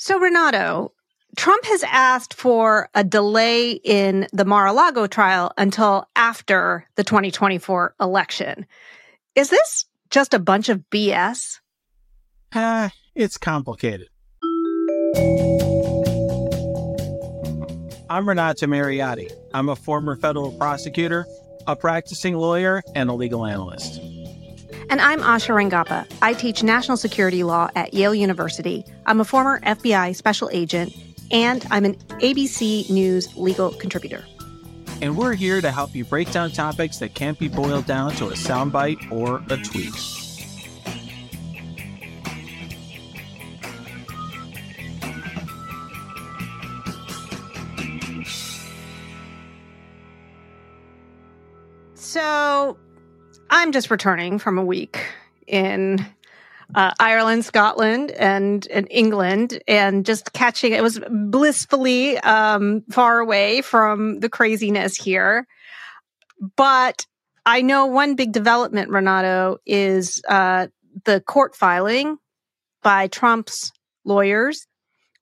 So, Renato, Trump has asked for a delay in the Mar-a-Lago trial until after the 2024 election. Is this just a bunch of BS? Uh, it's complicated. I'm Renato Mariotti. I'm a former federal prosecutor, a practicing lawyer, and a legal analyst. And I'm Asha Rangappa. I teach national security law at Yale University. I'm a former FBI special agent, and I'm an ABC News legal contributor. And we're here to help you break down topics that can't be boiled down to a soundbite or a tweet. So I'm just returning from a week in uh, Ireland, Scotland, and, and England, and just catching it was blissfully um, far away from the craziness here. But I know one big development, Renato, is uh, the court filing by Trump's lawyers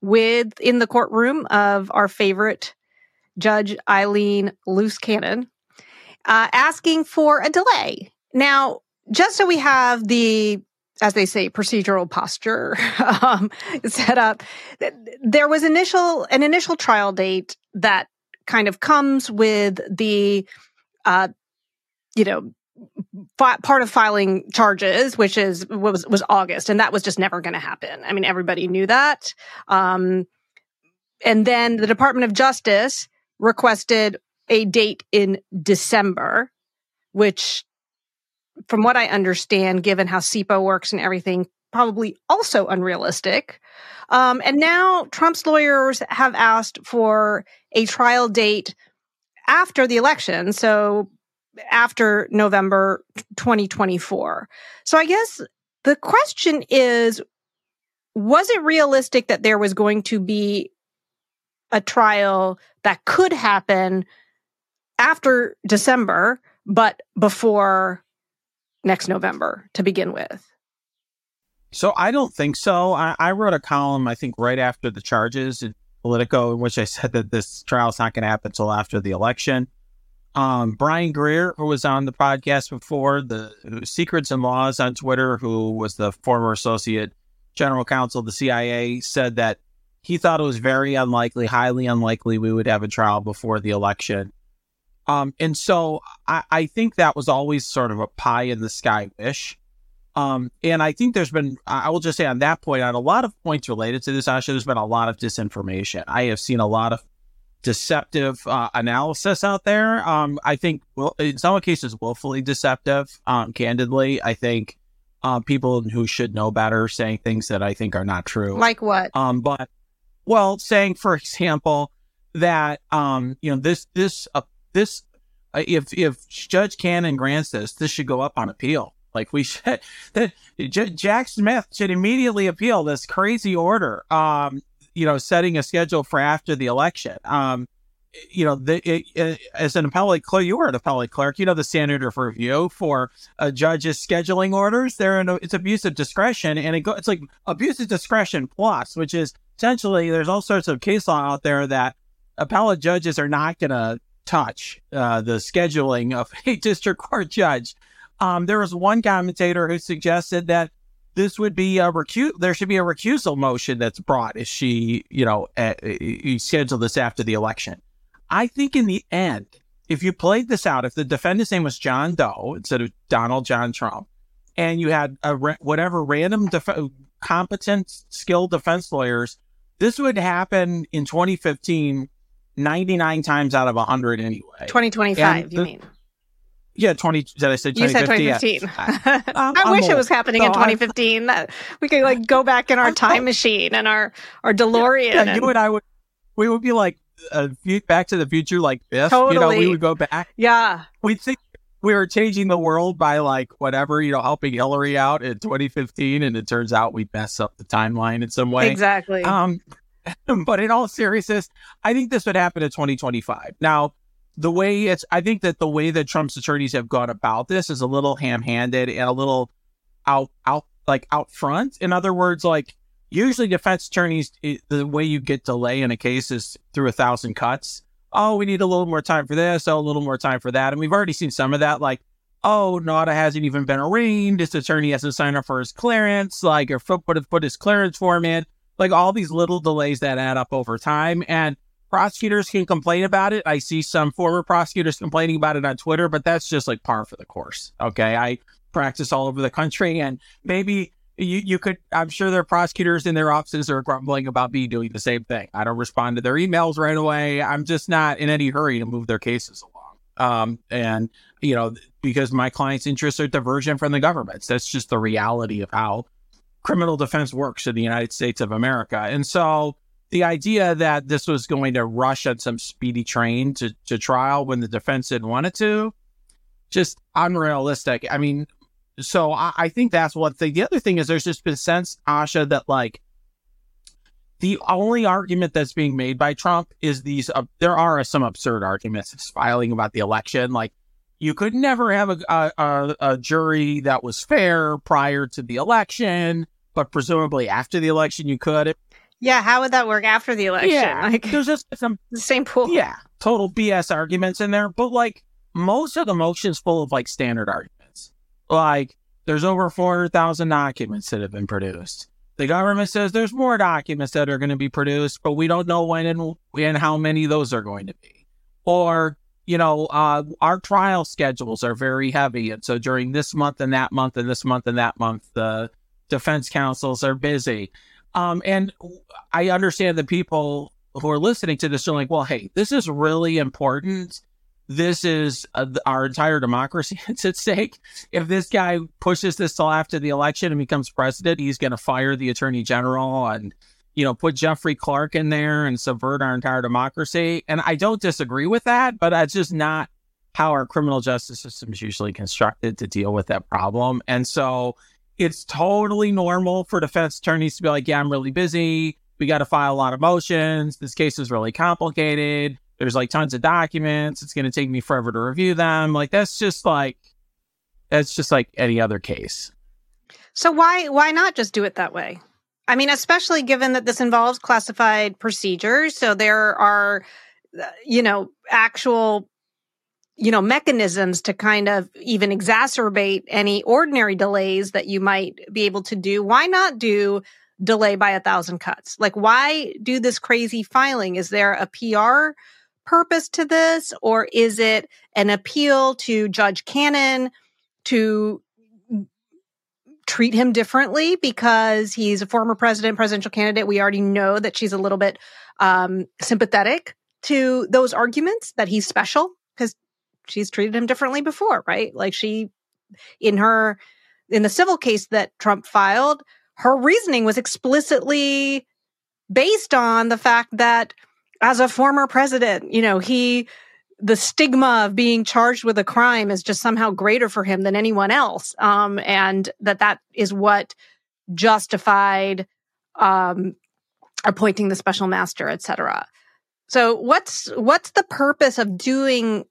with in the courtroom of our favorite Judge Aileen Loose Cannon, uh, asking for a delay now, just so we have the, as they say, procedural posture um, set up, there was initial an initial trial date that kind of comes with the, uh, you know, fi- part of filing charges, which is was was August, and that was just never going to happen. I mean, everybody knew that. Um, and then the Department of Justice requested a date in December, which from what I understand, given how CIPA works and everything, probably also unrealistic. Um, and now Trump's lawyers have asked for a trial date after the election. So after November 2024. So I guess the question is, was it realistic that there was going to be a trial that could happen after December, but before next November to begin with? So I don't think so. I, I wrote a column, I think, right after the charges in Politico, in which I said that this trial is not going to happen until after the election. Um, Brian Greer, who was on the podcast before, the Secrets and Laws on Twitter, who was the former associate general counsel of the CIA, said that he thought it was very unlikely, highly unlikely, we would have a trial before the election. Um, and so I, I, think that was always sort of a pie in the sky wish. Um, and I think there's been, I will just say on that point, on a lot of points related to this, Asha, there's been a lot of disinformation. I have seen a lot of deceptive uh, analysis out there. Um, I think, well, in some cases, willfully deceptive. Um, candidly, I think uh, people who should know better saying things that I think are not true. Like what? Um, but well, saying, for example, that um, you know this this uh, this if if Judge Cannon grants this, this should go up on appeal. Like we should that J- Jack Smith should immediately appeal this crazy order. Um, you know, setting a schedule for after the election. Um, you know, the, it, it, as an appellate clerk, you were an appellate clerk. You know the standard of review for a judge's scheduling orders. They're in a, it's abuse of discretion, and it go, it's like abuse of discretion plus, which is essentially there's all sorts of case law out there that appellate judges are not going to touch uh, the scheduling of a district court judge. Um, there was one commentator who suggested that this would be a recu- there should be a recusal motion that's brought if she, you know, uh, you schedule this after the election. I think in the end, if you played this out, if the defendant's name was John Doe instead of Donald John Trump, and you had a ra- whatever random def- competent, skilled defense lawyers, this would happen in 2015 99 times out of 100 anyway. 2025, the, you mean? Yeah, 20. Did I say 2015? You said 2015. Yeah. I, I wish old. it was happening in 2015. That we could like go back in our time machine and our our DeLorean. Yeah, and, you and I would we would be like uh, Back to the Future, like this. Totally. You know, we would go back. Yeah. We'd think we were changing the world by like whatever, you know, helping Hillary out in 2015, and it turns out we mess up the timeline in some way. Exactly. Um, but in all seriousness, I think this would happen in 2025. Now, the way it's, I think that the way that Trump's attorneys have gone about this is a little ham handed and a little out, out, like out front. In other words, like, usually defense attorneys, it, the way you get delay in a case is through a thousand cuts. Oh, we need a little more time for this. Oh, a little more time for that. And we've already seen some of that. Like, oh, Nauta hasn't even been arraigned. This attorney hasn't signed up for his clearance. Like, or put, put his clearance form in. Like, all these little delays that add up over time. And prosecutors can complain about it. I see some former prosecutors complaining about it on Twitter, but that's just like par for the course. Okay. I practice all over the country and maybe you, you could, I'm sure their prosecutors in their offices are grumbling about me doing the same thing. I don't respond to their emails right away. I'm just not in any hurry to move their cases along. Um, and, you know, because my clients' interests are divergent from the government's. That's just the reality of how criminal defense works in the United States of America. And so the idea that this was going to rush on some speedy train to, to trial when the defense didn't want it to, just unrealistic. I mean, so I, I, think that's one thing. The other thing is there's just been sense, Asha, that like the only argument that's being made by Trump is these. Uh, there are some absurd arguments filing about the election, like you could never have a, a, a jury that was fair prior to the election, but presumably after the election you could. Yeah, how would that work after the election? Yeah, like there's just some the same pool. Yeah, total BS arguments in there, but like most of the motion's full of like standard arguments like there's over 400,000 documents that have been produced. The government says there's more documents that are going to be produced, but we don't know when and, and how many those are going to be. Or, you know, uh, our trial schedules are very heavy. And so during this month and that month and this month and that month, the defense counsels are busy. Um, and I understand the people who are listening to this are like, well, hey, this is really important this is uh, our entire democracy at stake. If this guy pushes this till after the election and becomes president, he's going to fire the attorney general and, you know, put Jeffrey Clark in there and subvert our entire democracy. And I don't disagree with that, but that's just not how our criminal justice system is usually constructed to deal with that problem. And so it's totally normal for defense attorneys to be like, yeah, I'm really busy. We got to file a lot of motions. This case is really complicated there's like tons of documents. It's going to take me forever to review them. Like that's just like that's just like any other case. So why why not just do it that way? I mean, especially given that this involves classified procedures, so there are uh, you know actual you know mechanisms to kind of even exacerbate any ordinary delays that you might be able to do. Why not do delay by a thousand cuts? Like why do this crazy filing? Is there a PR purpose to this, or is it an appeal to Judge Cannon to treat him differently because he's a former president, presidential candidate? We already know that she's a little bit um, sympathetic to those arguments that he's special because she's treated him differently before, right? Like she, in her, in the civil case that Trump filed, her reasoning was explicitly based on the fact that as a former president, you know, he, the stigma of being charged with a crime is just somehow greater for him than anyone else. Um, and that that is what justified, um, appointing the special master, et cetera. So what's, what's the purpose of doing,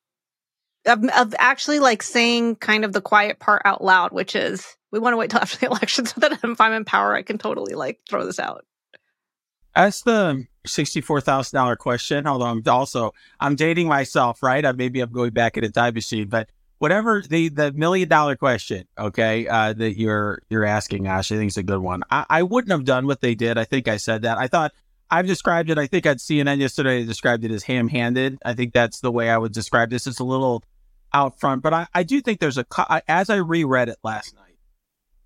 of, of actually like saying kind of the quiet part out loud, which is we want to wait till after the election so that if I'm in power, I can totally like throw this out. That's the sixty-four thousand dollar question. Although I'm also I'm dating myself, right? I, maybe I'm going back in a time machine, but whatever the the million dollar question, okay, uh, that you're you're asking, Ash, I think it's a good one. I, I wouldn't have done what they did. I think I said that. I thought I've described it. I think at CNN yesterday, I described it as ham handed. I think that's the way I would describe this. It's a little out front, but I, I do think there's a as I reread it last night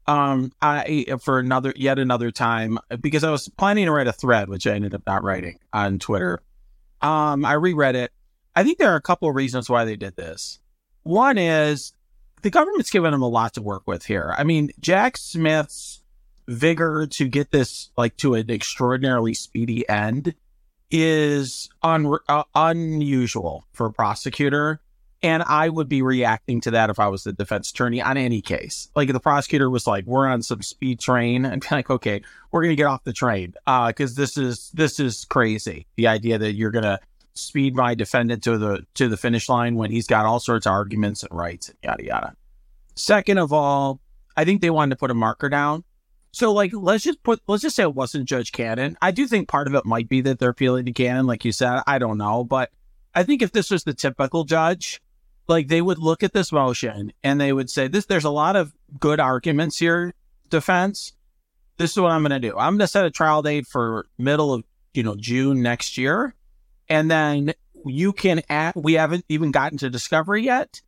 um I for another yet another time because I was planning to write a thread which I ended up not writing on Twitter. Um I reread it. I think there are a couple of reasons why they did this. One is the government's given them a lot to work with here. I mean, Jack Smith's vigor to get this like to an extraordinarily speedy end is un- uh, unusual for a prosecutor. And I would be reacting to that if I was the defense attorney on any case. Like if the prosecutor was like, "We're on some speed train," and be like, "Okay, we're gonna get off the train," Uh, because uh, this is this is crazy. The idea that you're gonna speed my defendant to the to the finish line when he's got all sorts of arguments and rights and yada yada. Second of all, I think they wanted to put a marker down So, like, let's just put, let's just say it wasn't Judge Cannon. I do think part of it might be that they're appealing to Cannon, like you said. I don't know. But I think if this was the typical judge, like, they would look at this motion and they would say, this, there's a lot of good arguments here, defense. This is what I'm going to do. I'm going to set a trial date for middle of, you know, June next year. And then you can add, we haven't even gotten to discovery yet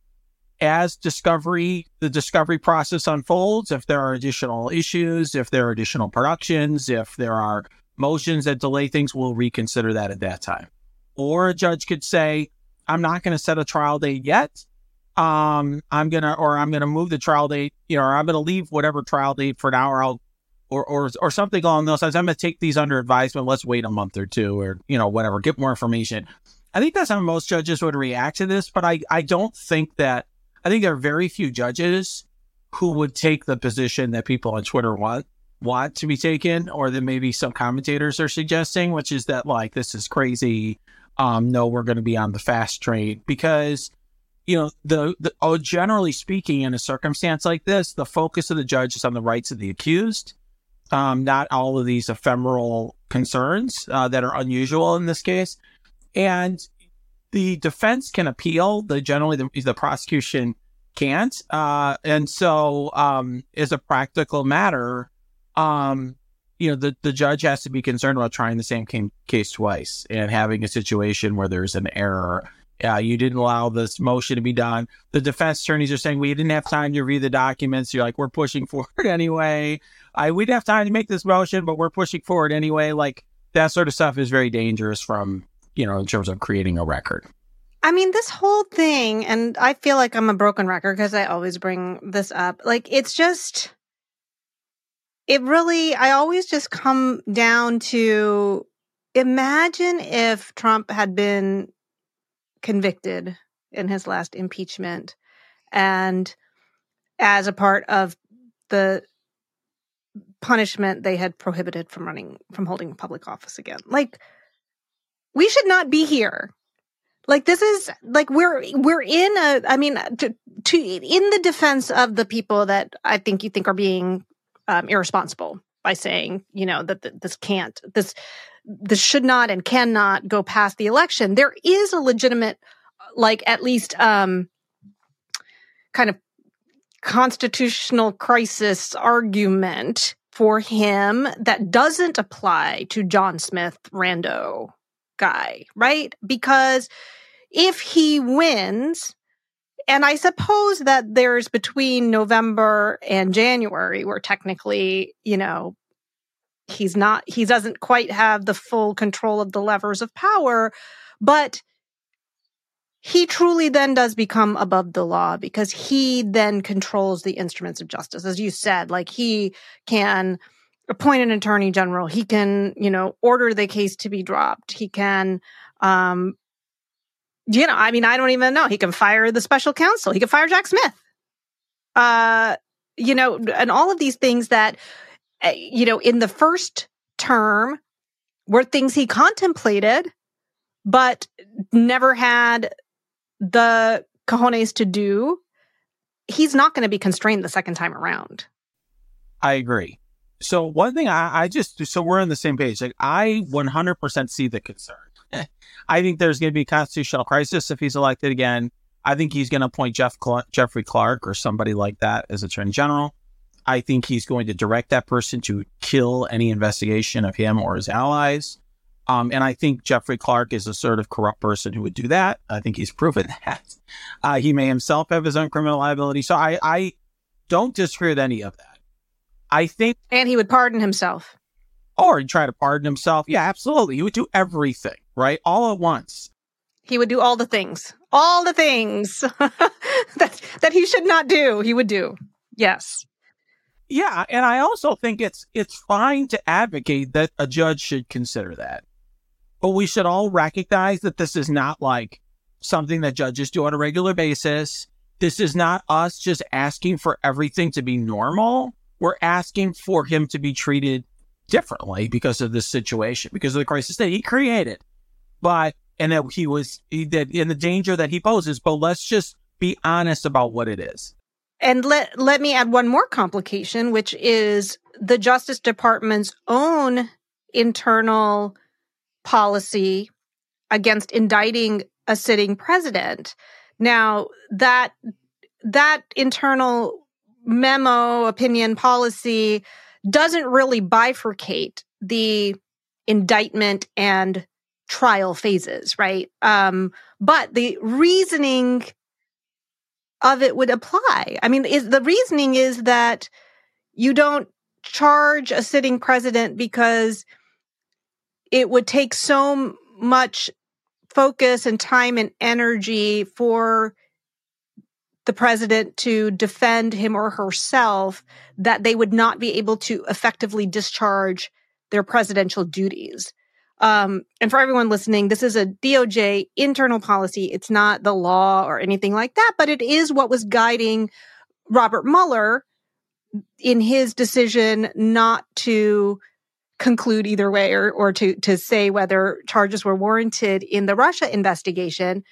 as discovery, the discovery process unfolds, if there are additional issues, if there are additional productions, if there are motions that delay things, we'll reconsider that at that time. Or a judge could say, I'm not going to set a trial date yet. Um, I'm gonna, or I'm gonna move the trial date, you know, or I'm gonna leave whatever trial date for now, or I'll, or or or something along those lines. I'm gonna take these under advisement. Let's wait a month or two, or you know, whatever. Get more information. I think that's how most judges would react to this, but I I don't think that I think there are very few judges who would take the position that people on Twitter want want to be taken, or that maybe some commentators are suggesting, which is that like this is crazy. Um, no, we're going to be on the fast train because you know the, the oh, generally speaking, in a circumstance like this, the focus of the judge is on the rights of the accused, um, not all of these ephemeral concerns uh, that are unusual in this case. And the defense can appeal. The generally the, the prosecution can't. Uh, and so, um, as a practical matter, um, you know, the, the judge has to be concerned about trying the same case twice and having a situation where there's an error. Uh, you didn't allow this motion to be done. The defense attorneys are saying we didn't have time to read the documents. You're like, we're pushing forward anyway. I we didn't have time to make this motion, but we're pushing forward anyway. Like that sort of stuff is very dangerous from you know, in terms of creating a record. I mean, this whole thing, and I feel like I'm a broken record because I always bring this up. Like, it's just, it really, I always just come down to imagine if Trump had been convicted in his last impeachment and as a part of the punishment they had prohibited from running, from holding public office again. Like, we should not be here. Like this is like we're we're in a I mean to, to in the defense of the people that I think you think are being um, irresponsible by saying you know that, that this can't this this should not and cannot go past the election. There is a legitimate like at least um kind of constitutional crisis argument for him that doesn't apply to John Smith Rando guy, right? Because if he wins, and I suppose that there's between November and January where technically, you know, he's not, he doesn't quite have the full control of the levers of power, but he truly then does become above the law because he then controls the instruments of justice. As you said, like he can appoint an attorney general. He can, you know, order the case to be dropped. He can, um, you know, I mean, I don't even know. He can fire the special counsel. He can fire Jack Smith. Uh, you know, and all of these things that, uh, you know, in the first term were things he contemplated, but never had the cojones to do. He's not going to be constrained the second time around. I agree. So one thing I, I just so we're on the same page. Like I 100% see the concern. I think there's going to be a constitutional crisis if he's elected again. I think he's going to appoint Jeff Jeffrey Clark or somebody like that as Attorney General. I think he's going to direct that person to kill any investigation of him or his allies. Um, and I think Jeffrey Clark is a sort of corrupt person who would do that. I think he's proven that. Uh, he may himself have his own criminal liability. So I, I don't disagree with any of that. I think. And he would pardon himself. Or he'd try to pardon himself. Yeah, absolutely. He would do everything, right? All at once. He would do all the things, all the things that, that he should not do, he would do. Yes. Yeah, and I also think it's it's fine to advocate that a judge should consider that. But we should all recognize that this is not like something that judges do on a regular basis. This is not us just asking for everything to be normal we're asking for him to be treated differently because of this situation, because of the crisis that he created. But, and that he was, he did in the danger that he poses, but let's just be honest about what it is. and let let me add one more complication, which is the Justice Department's own internal policy against indicting a sitting president. Now that that internal memo opinion policy doesn't really bifurcate the indictment and trial phases, right? Um, but the reasoning of it would apply. I mean, is, the reasoning is that you don't charge a sitting president because it would take so much focus and time and energy for the president to defend him or herself that they would not be able to effectively discharge their presidential duties. Um, and for everyone listening, this is a DOJ internal policy. It's not the law or anything like that, but it is what was guiding Robert Mueller in his decision not to conclude either way or, or to, to say whether charges were warranted in the Russia investigation.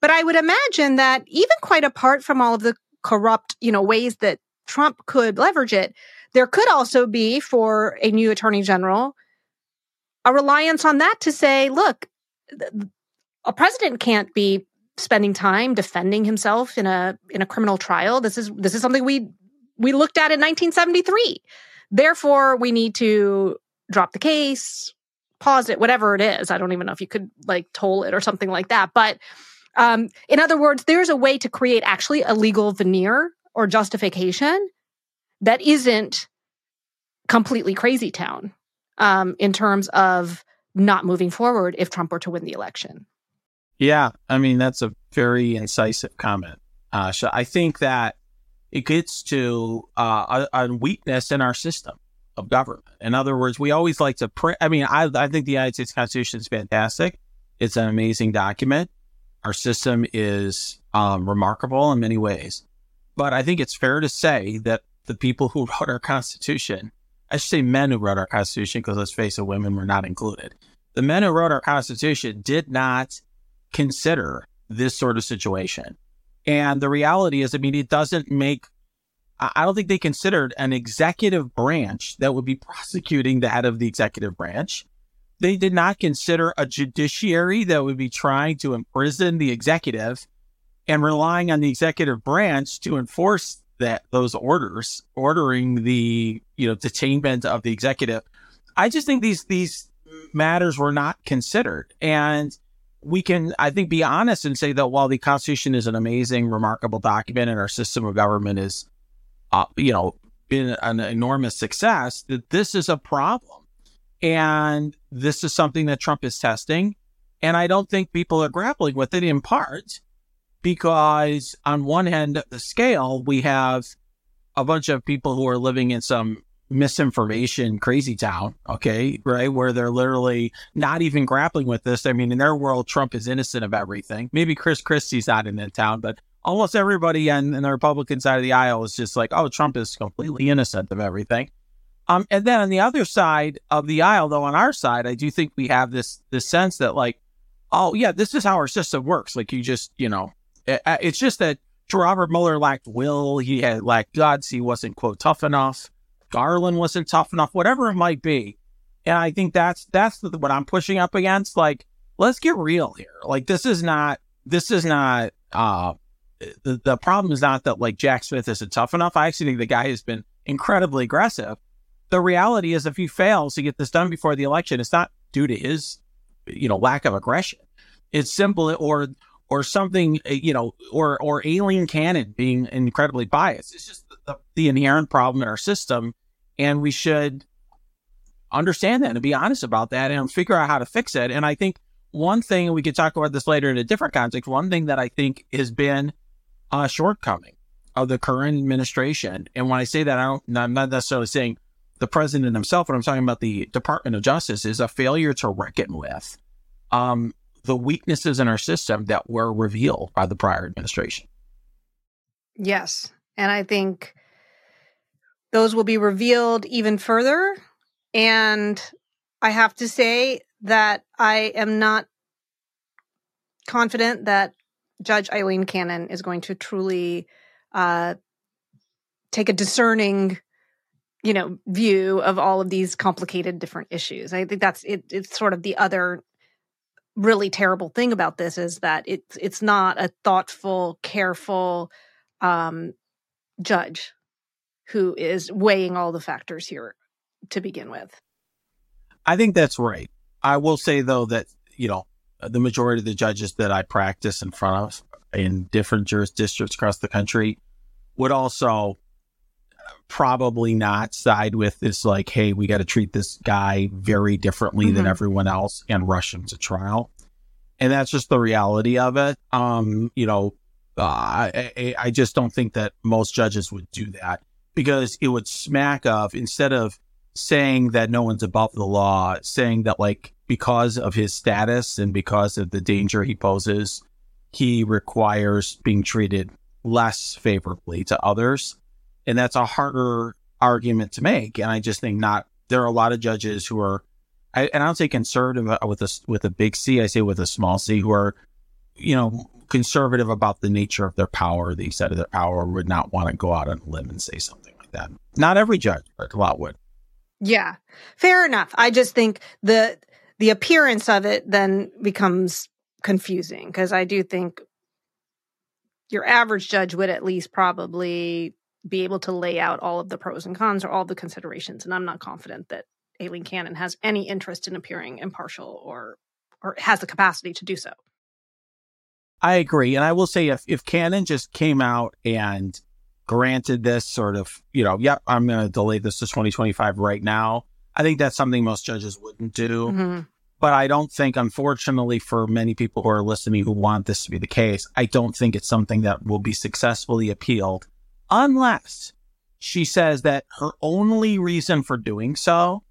But I would imagine that even quite apart from all of the corrupt, you know, ways that Trump could leverage it, there could also be for a new attorney general a reliance on that to say, look, a president can't be spending time defending himself in a in a criminal trial. This is this is something we we looked at in 1973. Therefore, we need to drop the case, pause it, whatever it is. I don't even know if you could like toll it or something like that. But um, in other words, there's a way to create actually a legal veneer or justification that isn't completely crazy town um, in terms of not moving forward if Trump were to win the election. Yeah, I mean that's a very incisive comment. So I think that it gets to uh, a, a, weakness in our system of government. In other words, we always like to print. I mean, I, I think the United States Constitution is fantastic. It's an amazing document. Our system is um, remarkable in many ways. But I think it's fair to say that the people who wrote our Constitution I should say men who wrote our Constitution, because let's face it, women were not included. The men who wrote our Constitution did not consider this sort of situation. And the reality is, I mean, it doesn't make, I don't think they considered an executive branch that would be prosecuting the head of the executive branch. They did not consider a judiciary that would be trying to imprison the executive and relying on the executive branch to enforce that those orders ordering the you know detainment of the executive. I just think these these matters were not considered. And we can i think be honest and say that while the constitution is an amazing remarkable document and our system of government is uh, you know been an enormous success that this is a problem and this is something that trump is testing and i don't think people are grappling with it in part because on one end of the scale, we have a bunch of people who are living in some misinformation crazy town, okay, right? Where they're literally not even grappling with this. I mean, in their world, Trump is innocent of everything. Maybe Chris Christie's not in that town, but almost everybody on, on the Republican side of the aisle is just like, oh, Trump is completely innocent of everything. Um, and then on the other side of the aisle, though, on our side, I do think we have this this sense that like, oh yeah, this is how our system works. Like you just, you know, uh, it's just that Robert Mueller lacked will. He had lacked guts. He wasn't quote tough enough. Garland wasn't tough enough. Whatever it might be, and I think that's that's the, what I'm pushing up against. Like, let's get real here. Like, this is not this is not uh the the problem is not that like Jack Smith isn't tough enough. I actually think the guy has been incredibly aggressive. The reality is, if he fails to get this done before the election, it's not due to his you know lack of aggression. It's simple or or something, uh, you know, or or Aileen Cannon being incredibly biased. It's just the, the inherent problem in our system, and we should understand that and be honest about that and figure out how to fix it. And I think one thing we could talk about this later in a different context. One thing that I think has been a shortcoming of the current administration, and when I say that, I don't, I'm not necessarily saying the president himself, but I'm talking about the Department of Justice, is a failure to reckon with um, the weaknesses in our system that were revealed by the prior administration. Yes. And I think those will be revealed even further. And I have to say that I am not confident that Judge Aileen Cannon is going to truly uh, take a discerning you know view of all of these complicated different issues. I think that's it, it's sort of the other really terrible thing about this is that it's it's not a thoughtful careful um judge who is weighing all the factors here to begin with. I think that's right. I will say though that you know the majority of the judges that i practice in front of in different jurisdictions across the country would also probably not side with this like, hey, we got to treat this guy very differently mm-hmm. than everyone else and rush him to trial. And that's just the reality of it. Um, you know, uh, I, I just don't think that most judges would do that because it would smack of instead of saying that no one's above the law, saying that like because of his status and because of the danger he poses, he requires being treated less favorably to others. And that's a harder argument to make. And I just think not, there are a lot of judges who are, I, and I don't say conservative uh, with a, with a big C, I say with a small C, who are, you know, conservative about the nature of their power, the extent of their power, would not want to go out on a limb and say something like that. Not every judge, but a lot would. Yeah, fair enough. I just think the the appearance of it then becomes confusing because I do think your average judge would at least probably be able to lay out all of the pros and cons or all the considerations. And I'm not confident that Aileen Cannon has any interest in appearing impartial or or has the capacity to do so. I agree. And I will say if, if Cannon just came out and granted this sort of, you know, yep, I'm going to delay this to 2025 right now, I think that's something most judges wouldn't do. Mm-hmm. But I don't think, unfortunately, for many people who are listening who want this to be the case, I don't think it's something that will be successfully appealed unless she says that her only reason for doing so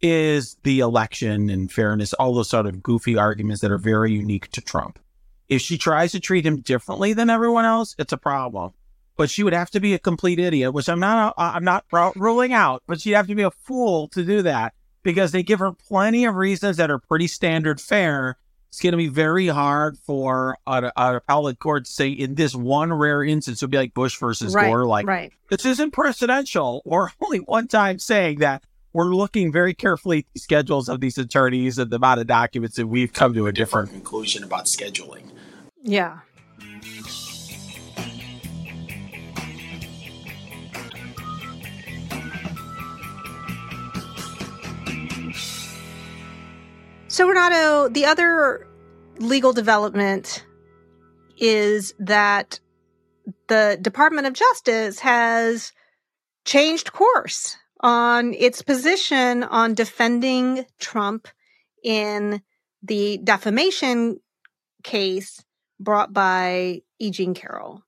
is the election and fairness, all those sort of goofy arguments that are very unique to Trump. If she tries to treat him differently than everyone else, it's a problem. But she would have to be a complete idiot, which I'm not. Uh, I'm not ruling out. But she'd have to be a fool to do that because they give her plenty of reasons that are pretty standard fare it's going to be very hard for an, appellate court to say in this one rare instance, it would be like Bush versus right, Gore, like right. this isn't presidential, or only one time saying that we're looking very carefully at the schedules of these attorneys and the amount of documents, and we've come to a different conclusion about scheduling. Yeah. So, Renato, the other legal development is that the Department of Justice has changed course on its position on defending Trump in the defamation case brought by E. Jean Carroll.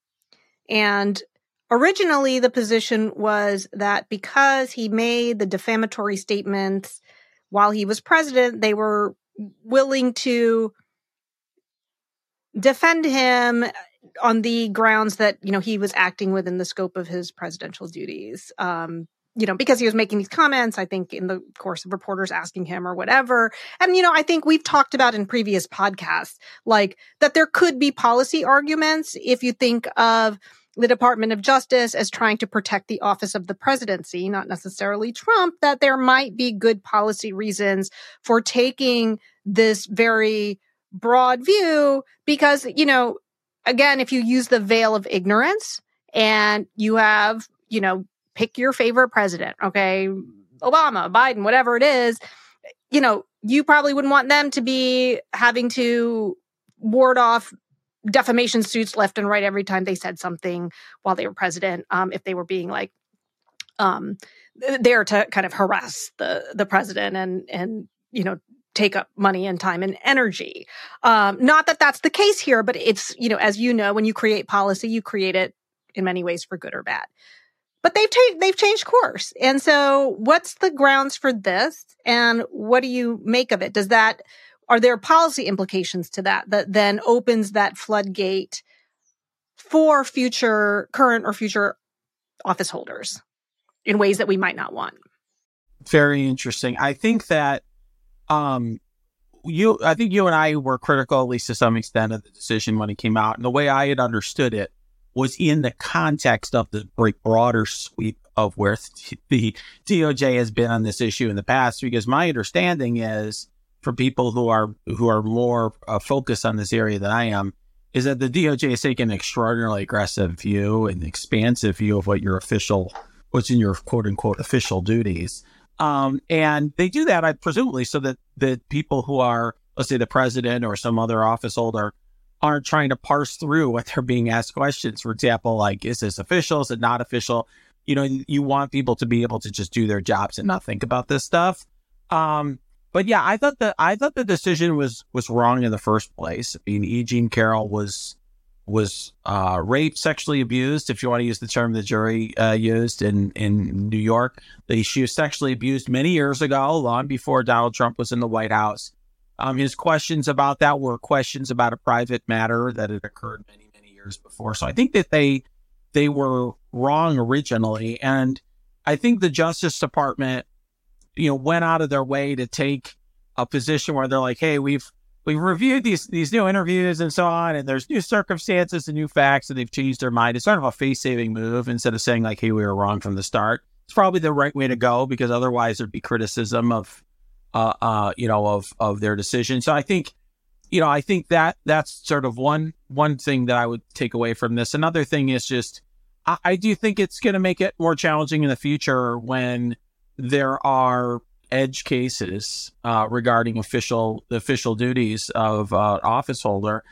And originally, the position was that because he made the defamatory statements while he was president, they were willing to defend him on the grounds that you know he was acting within the scope of his presidential duties. Um you know because he was making these comments i think in the course of reporters asking him or whatever. And you know i think we've talked about in previous podcasts like that there could be policy arguments if you think of the Department of Justice as trying to protect the office of the presidency, not necessarily Trump, that there might be good policy reasons for taking this very broad view because, you know, again, if you use the veil of ignorance and you have, you know, pick your favorite president, okay, Obama, Biden, whatever it is, you know, you probably wouldn't want them to be having to ward off defamation suits left and right every time they said something while they were president um, if they were being like um, there to kind of harass the the president and and you know take up money and time and energy. Um, not that that's the case here but it's you know as you know when you create policy you create it in many ways for good or bad. But they've ta- they've changed course. And so what's the grounds for this? And what do you make of it? Does that are there policy implications to that that then opens that floodgate for future current or future office holders in ways that we might not want very interesting i think that um you i think you and i were critical at least to some extent of the decision when it came out and the way i had understood it was in the context of the broader sweep of where the DOJ has been on this issue in the past. Because my understanding is, for people who are who are more uh, focused on this area than I am, is that the DOJ has taken an extraordinarily aggressive view and expansive view of what your official, what's in your quote unquote official duties. Um, and they do that, I presumably, so that the people who are, let's say, the president or some other office holder aren't trying to parse through what they're being asked questions. For example, like, is this official? Is it not official? You know, you want people to be able to just do their jobs and not think about this stuff. Um, but yeah, I thought that I thought the decision was was wrong in the first place. I mean, E. Jean Carroll was was uh, raped, sexually abused, if you want to use the term the jury uh, used in in New York. She was sexually abused many years ago, long before Donald Trump was in the White House. Um, his questions about that were questions about a private matter that had occurred many many years before. So I think that they they were wrong originally, and I think the Justice Department, you know, went out of their way to take a position where they're like, "Hey, we've we've reviewed these these new interviews and so on, and there's new circumstances and new facts, and they've changed their mind." It's sort of a face saving move instead of saying like, "Hey, we were wrong from the start." It's probably the right way to go because otherwise there'd be criticism of uh, uh, you know, of of their decision. So I think, you know, I think that that's sort of one one thing that I would take away from this. Another thing is just, I, I do think it's going to make it more challenging in the future when there are edge cases uh, regarding official the official duties of uh, office holder.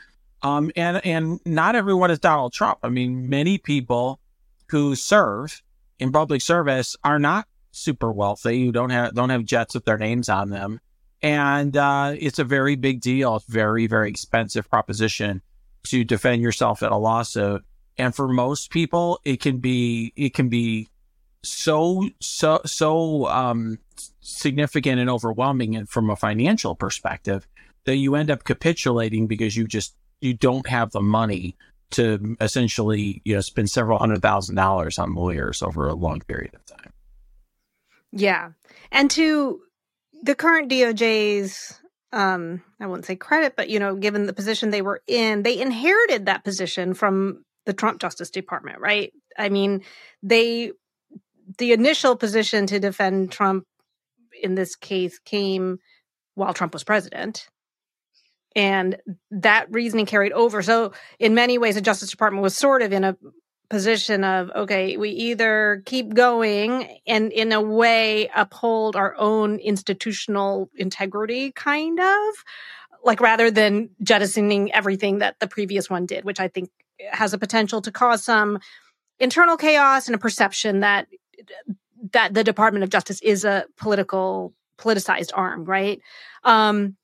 Um, and and not everyone is Donald Trump. I mean, many people who serve in public service are not super wealthy who don't have don't have jets with their names on them, and uh, it's a very big deal. It's very very expensive proposition to defend yourself in a lawsuit. And for most people, it can be it can be so so so um, significant and overwhelming, from a financial perspective, that you end up capitulating because you just you don't have the money to essentially you know spend several hundred thousand dollars on lawyers over a long period of time. Yeah. And to the current DOJ's um I wouldn't say credit, but you know, given the position they were in, they inherited that position from the Trump Justice Department, right? I mean, they the initial position to defend Trump in this case came while Trump was president. And that reasoning carried over. So, in many ways, the Justice Department was sort of in a position of okay we either keep going and in a way uphold our own institutional integrity kind of like rather than jettisoning everything that the previous one did which i think has a potential to cause some internal chaos and a perception that that the department of justice is a political politicized arm right um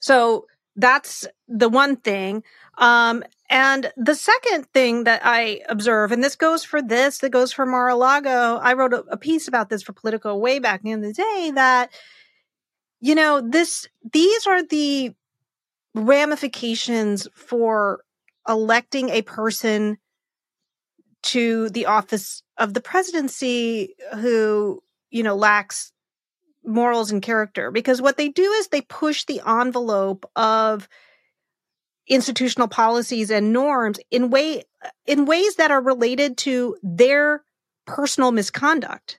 so that's the one thing um, and the second thing that I observe, and this goes for this, that goes for Mar-a-Lago. I wrote a, a piece about this for Politico way back in the day that, you know, this, these are the ramifications for electing a person to the office of the presidency who, you know, lacks morals and character. Because what they do is they push the envelope of institutional policies and norms in way in ways that are related to their personal misconduct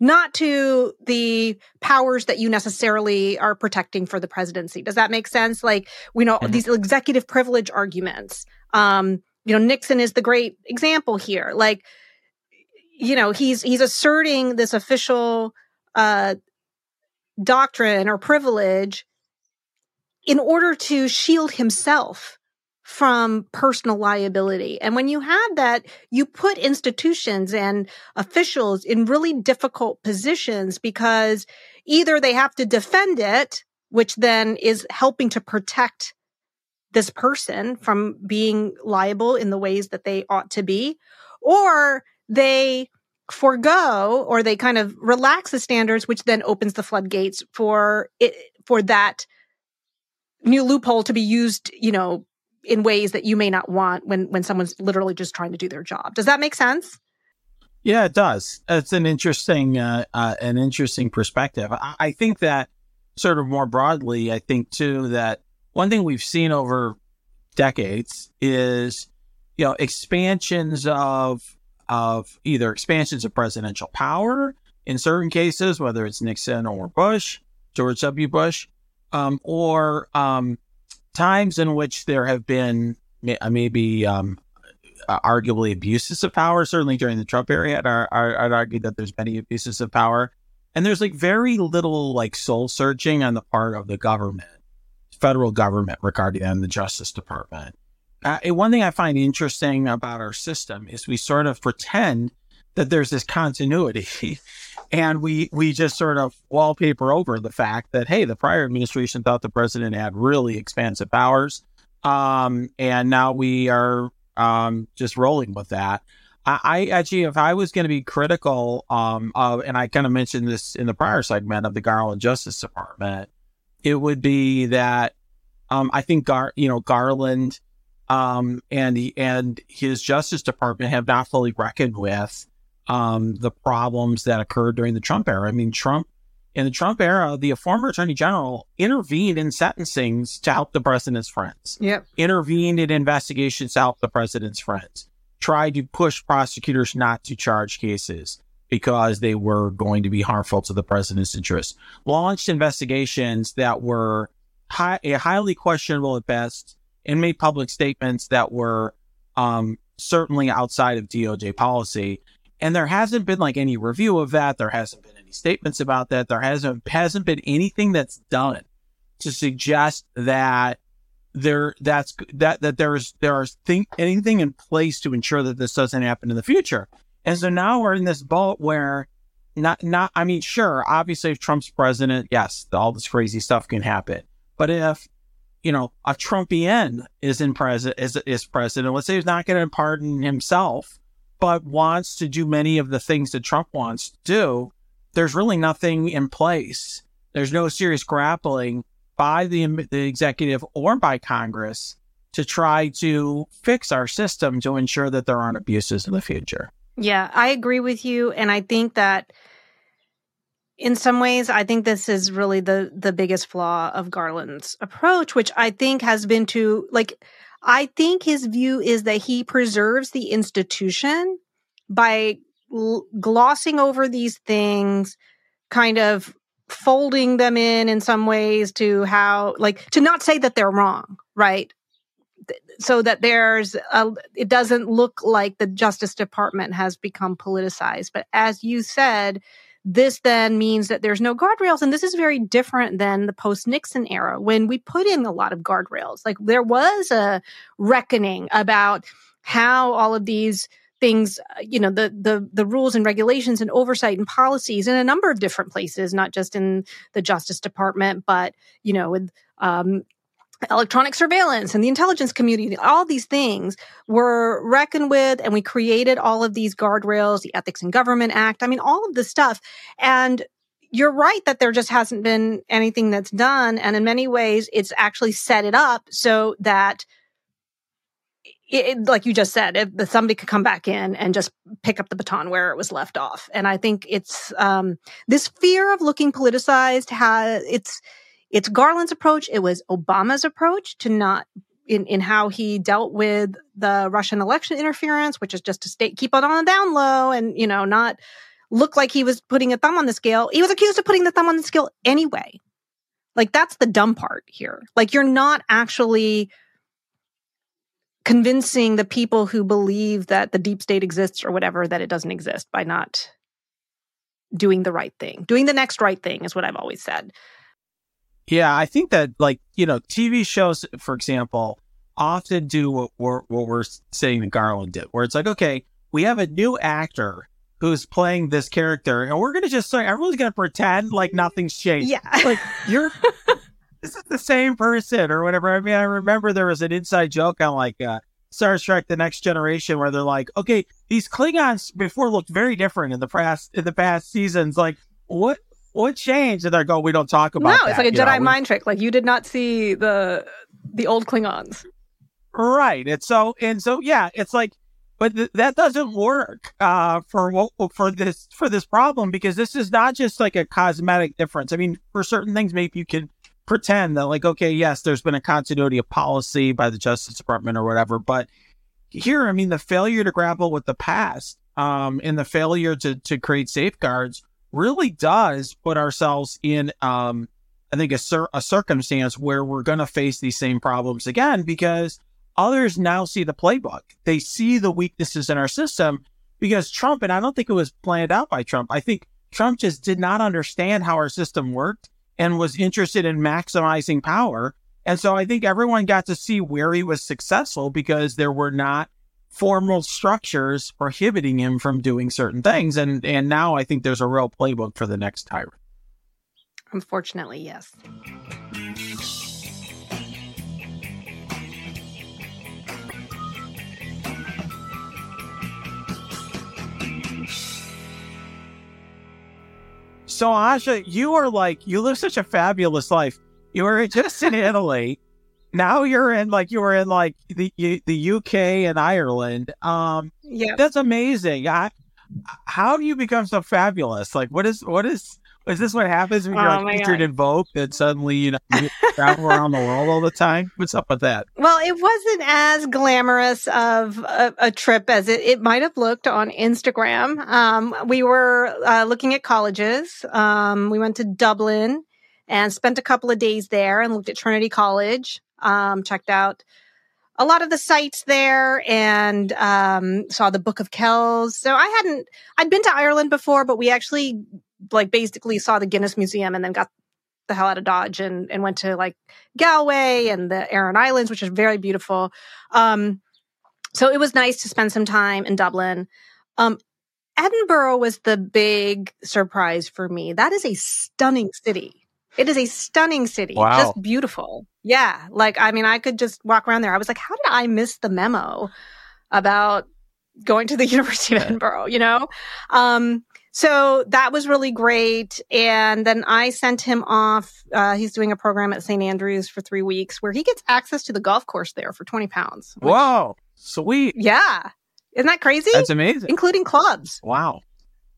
not to the powers that you necessarily are protecting for the presidency does that make sense like we know mm-hmm. these executive privilege arguments um you know nixon is the great example here like you know he's he's asserting this official uh doctrine or privilege in order to shield himself from personal liability. And when you have that, you put institutions and officials in really difficult positions because either they have to defend it, which then is helping to protect this person from being liable in the ways that they ought to be, or they forego or they kind of relax the standards, which then opens the floodgates for it, for that new loophole to be used, you know, in ways that you may not want when when someone's literally just trying to do their job. Does that make sense? Yeah, it does. It's an interesting uh, uh, an interesting perspective. I, I think that sort of more broadly, I think too that one thing we've seen over decades is you know, expansions of of either expansions of presidential power in certain cases, whether it's Nixon or Bush, George W. Bush, um, or um, times in which there have been uh, maybe um, uh, arguably abuses of power. Certainly during the Trump era, I'd, I'd argue that there's many abuses of power, and there's like very little like soul searching on the part of the government, federal government regarding them, the Justice Department. Uh, one thing I find interesting about our system is we sort of pretend that there's this continuity and we we just sort of wallpaper over the fact that hey the prior administration thought the president had really expansive powers um, and now we are um, just rolling with that I, I actually if i was going to be critical um, of and i kind of mentioned this in the prior segment of the garland justice department it would be that um, i think gar you know garland um, and he, and his justice department have not fully reckoned with um, the problems that occurred during the Trump era. I mean, Trump in the Trump era, the former attorney general intervened in sentencings to help the president's friends. Yep. Intervened in investigations to help the president's friends. Tried to push prosecutors not to charge cases because they were going to be harmful to the president's interests. Launched investigations that were high, highly questionable at best and made public statements that were um, certainly outside of DOJ policy. And there hasn't been like any review of that. There hasn't been any statements about that. There hasn't hasn't been anything that's done to suggest that there that's that that there's there is think anything in place to ensure that this doesn't happen in the future. And so now we're in this boat where not not I mean sure obviously if Trump's president yes all this crazy stuff can happen but if you know a Trumpian is in president is is president let's say he's not going to pardon himself but wants to do many of the things that Trump wants to do, there's really nothing in place. There's no serious grappling by the, the executive or by Congress to try to fix our system to ensure that there aren't abuses in the future. Yeah, I agree with you. And I think that in some ways, I think this is really the the biggest flaw of Garland's approach, which I think has been to like I think his view is that he preserves the institution by l- glossing over these things, kind of folding them in in some ways to how, like, to not say that they're wrong, right? So that there's a, it doesn't look like the Justice Department has become politicized. But as you said, this then means that there's no guardrails. And this is very different than the post Nixon era when we put in a lot of guardrails. Like there was a reckoning about how all of these things uh, you know the the the rules and regulations and oversight and policies in a number of different places not just in the justice department but you know with um, electronic surveillance and the intelligence community, all these things were reckoned with, and we created all of these guardrails, the Ethics in Government Act. I mean, all of this stuff. And you're right that there just hasn't been anything that's done. And in many ways, it's actually set it up so that it, like you just said, if somebody could come back in and just pick up the baton where it was left off. And I think it's um, this fear of looking politicized has it's it's Garland's approach. It was Obama's approach to not in, in how he dealt with the Russian election interference, which is just to stay, keep it on the down low and, you know, not look like he was putting a thumb on the scale. He was accused of putting the thumb on the scale anyway. Like that's the dumb part here. Like you're not actually convincing the people who believe that the deep state exists or whatever that it doesn't exist by not doing the right thing. Doing the next right thing is what I've always said. Yeah, I think that like you know TV shows, for example, often do what we're what we're saying that Garland did, where it's like, okay, we have a new actor who's playing this character, and we're gonna just say everyone's gonna pretend like nothing's changed. Yeah, like you're. this is the same person or whatever. I mean, I remember there was an inside joke on like uh, Star Trek: The Next Generation where they're like, okay, these Klingons before looked very different in the past in the past seasons. Like, what what changed? And they go, we don't talk about. No, that. it's like a Jedi know, mind we... trick. Like you did not see the the old Klingons, right? And so and so, yeah, it's like, but th- that doesn't work uh, for for this for this problem because this is not just like a cosmetic difference. I mean, for certain things, maybe you can pretend that like, okay, yes, there's been a continuity of policy by the Justice Department or whatever, but here, I mean, the failure to grapple with the past um, and the failure to, to create safeguards really does put ourselves in, um, I think, a, cir- a circumstance where we're going to face these same problems again because others now see the playbook. They see the weaknesses in our system because Trump, and I don't think it was planned out by Trump. I think Trump just did not understand how our system worked and was interested in maximizing power. And so I think everyone got to see where he was successful because there were not formal structures prohibiting him from doing certain things. And and now I think there's a real playbook for the next tyrant. Unfortunately, yes. So Asha, you are like you live such a fabulous life. You were just in Italy. Now you're in like you were in like the the UK and Ireland. Um, yeah, that's amazing. I, how do you become so fabulous? Like, what is what is is this what happens when you're oh like featured God. in Vogue and suddenly you know you travel around the world all the time? What's up with that? Well, it wasn't as glamorous of a, a trip as it, it might have looked on Instagram. Um, we were uh, looking at colleges. Um, we went to Dublin and spent a couple of days there and looked at Trinity College. Um, checked out a lot of the sites there and um, saw the Book of Kells. So I hadn't, I'd been to Ireland before, but we actually like basically saw the Guinness Museum and then got the hell out of Dodge and, and went to like Galway and the Aran Islands, which is very beautiful. Um, so it was nice to spend some time in Dublin. Um, Edinburgh was the big surprise for me. That is a stunning city. It is a stunning city. Wow. Just beautiful. Yeah. Like, I mean, I could just walk around there. I was like, how did I miss the memo about going to the University of Edinburgh, you know? Um, so that was really great. And then I sent him off. Uh, he's doing a program at St. Andrews for three weeks where he gets access to the golf course there for 20 pounds. Which, Whoa. Sweet. Yeah. Isn't that crazy? That's amazing. Including clubs. Wow.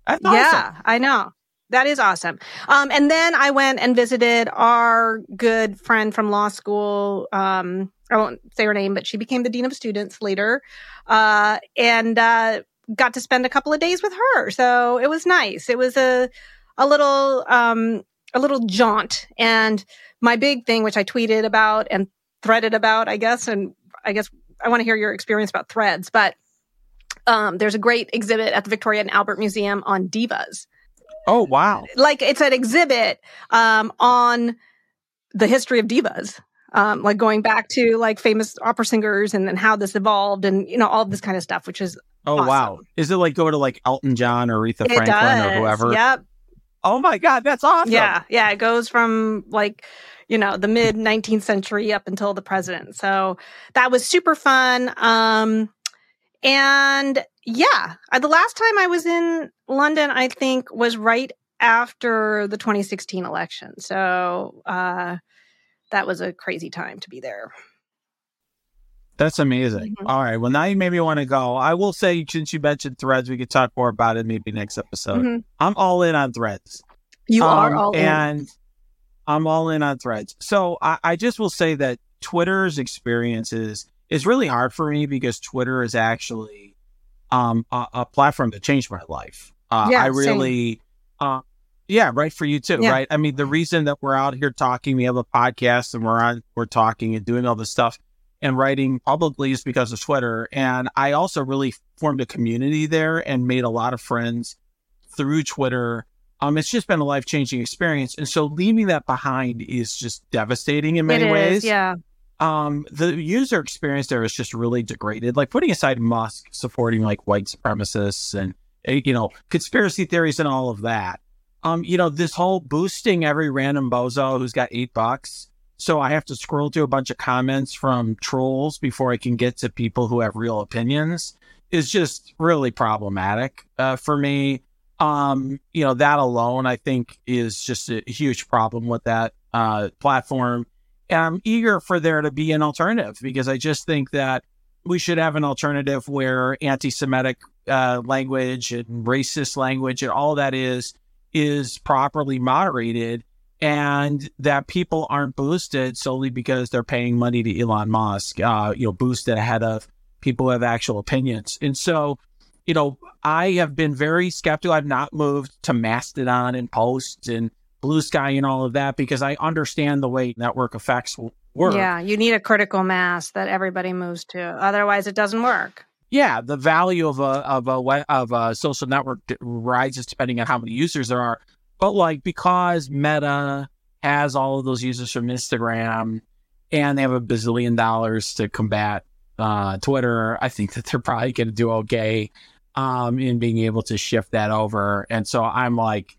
That's awesome. Yeah, I know. That is awesome. Um, and then I went and visited our good friend from law school. Um, I won't say her name, but she became the dean of students later. Uh, and, uh, got to spend a couple of days with her. So it was nice. It was a, a little, um, a little jaunt. And my big thing, which I tweeted about and threaded about, I guess, and I guess I want to hear your experience about threads, but, um, there's a great exhibit at the Victoria and Albert Museum on divas. Oh, wow. Like it's an exhibit, um, on the history of divas um, like going back to like famous opera singers and then how this evolved and you know all this kind of stuff, which is oh awesome. wow, is it like go to like Elton John or Aretha it Franklin does. or whoever? Yep. Oh my god, that's awesome. Yeah, yeah, it goes from like you know the mid 19th century up until the president. So that was super fun. Um, and yeah, the last time I was in London, I think was right after the 2016 election. So uh, that was a crazy time to be there. That's amazing. Mm-hmm. All right. Well, now you maybe want to go. I will say, since you mentioned threads, we could talk more about it maybe next episode. Mm-hmm. I'm all in on threads. You um, are all in. And I'm all in on threads. So I, I just will say that Twitter's experiences is really hard for me because Twitter is actually um, a, a platform that changed my life. Uh, yeah, I really, uh, yeah, right for you too, yeah. right? I mean, the reason that we're out here talking, we have a podcast and we're on, we're talking and doing all this stuff and writing publicly is because of Twitter. And I also really formed a community there and made a lot of friends through Twitter. Um, it's just been a life changing experience. And so leaving that behind is just devastating in many ways. Yeah. Um, the user experience there is just really degraded. Like putting aside Musk supporting like white supremacists and, eh, you know, conspiracy theories and all of that um, you know, this whole boosting every random bozo who's got eight bucks. So I have to scroll through a bunch of comments from trolls before I can get to people who have real opinions is just really problematic uh, for me. Um, you know, that alone, I think, is just a huge problem with that uh, platform. I'm eager for there to be an alternative because I just think that we should have an alternative where anti Semitic uh, language and racist language and all that is is properly moderated and that people aren't boosted solely because they're paying money to Elon Musk, uh, you know, boosted ahead of people who have actual opinions. And so, you know, I have been very skeptical. I've not moved to Mastodon and Posts and Blue Sky and all of that because I understand the way network effects work. Yeah, you need a critical mass that everybody moves to. Otherwise, it doesn't work. Yeah, the value of a of a of a social network rises depending on how many users there are. But like because Meta has all of those users from Instagram and they have a bazillion dollars to combat uh, Twitter, I think that they're probably going to do okay um, in being able to shift that over. And so I'm like,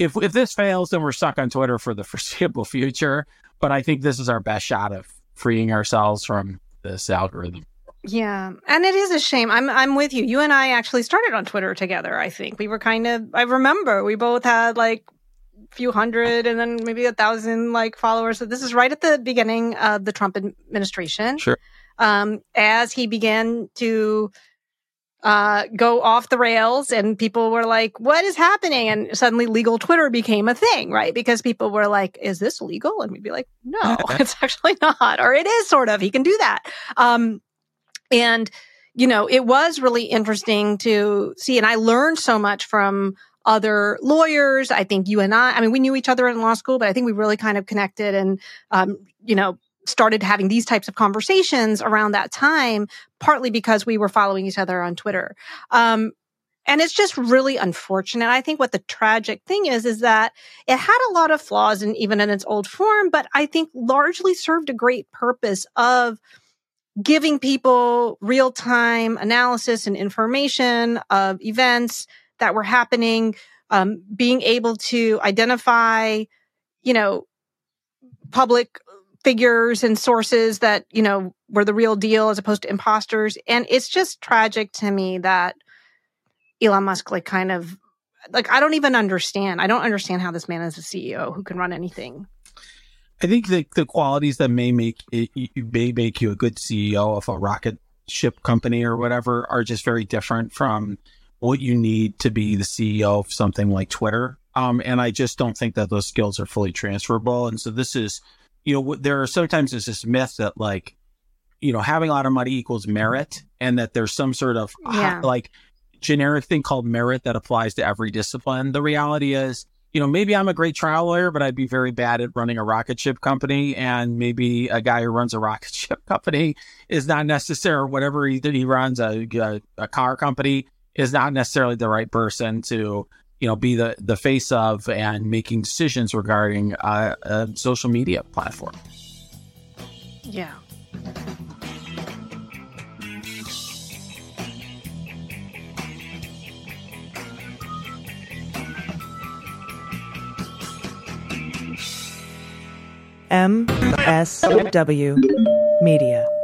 if if this fails, then we're stuck on Twitter for the foreseeable future. But I think this is our best shot of freeing ourselves from this algorithm. Yeah, and it is a shame. I'm I'm with you. You and I actually started on Twitter together. I think we were kind of. I remember we both had like a few hundred and then maybe a thousand like followers. So this is right at the beginning of the Trump administration. Sure. Um, as he began to uh, go off the rails and people were like, what is happening? And suddenly legal Twitter became a thing, right? Because people were like, is this legal? And we'd be like, no, it's actually not. Or it is sort of, he can do that. Um, and, you know, it was really interesting to see. And I learned so much from other lawyers. I think you and I, I mean, we knew each other in law school, but I think we really kind of connected and, um, you know, started having these types of conversations around that time, partly because we were following each other on Twitter. Um, and it's just really unfortunate. I think what the tragic thing is, is that it had a lot of flaws and even in its old form, but I think largely served a great purpose of giving people real time analysis and information of events that were happening, um, being able to identify, you know, public figures and sources that, you know, were the real deal as opposed to imposters. And it's just tragic to me that Elon Musk, like, kind of, like, I don't even understand. I don't understand how this man is a CEO who can run anything. I think the, the qualities that may make it, may make you a good CEO of a rocket ship company or whatever are just very different from what you need to be the CEO of something like Twitter. Um, and I just don't think that those skills are fully transferable. And so this is you know, there are sometimes there's this myth that like, you know, having a lot of money equals merit and that there's some sort of yeah. like generic thing called merit that applies to every discipline. The reality is, you know, maybe I'm a great trial lawyer, but I'd be very bad at running a rocket ship company. And maybe a guy who runs a rocket ship company is not necessary, whatever he, he runs, a, a, a car company is not necessarily the right person to you know, be the, the face of and making decisions regarding uh, a social media platform. Yeah. MSW Media.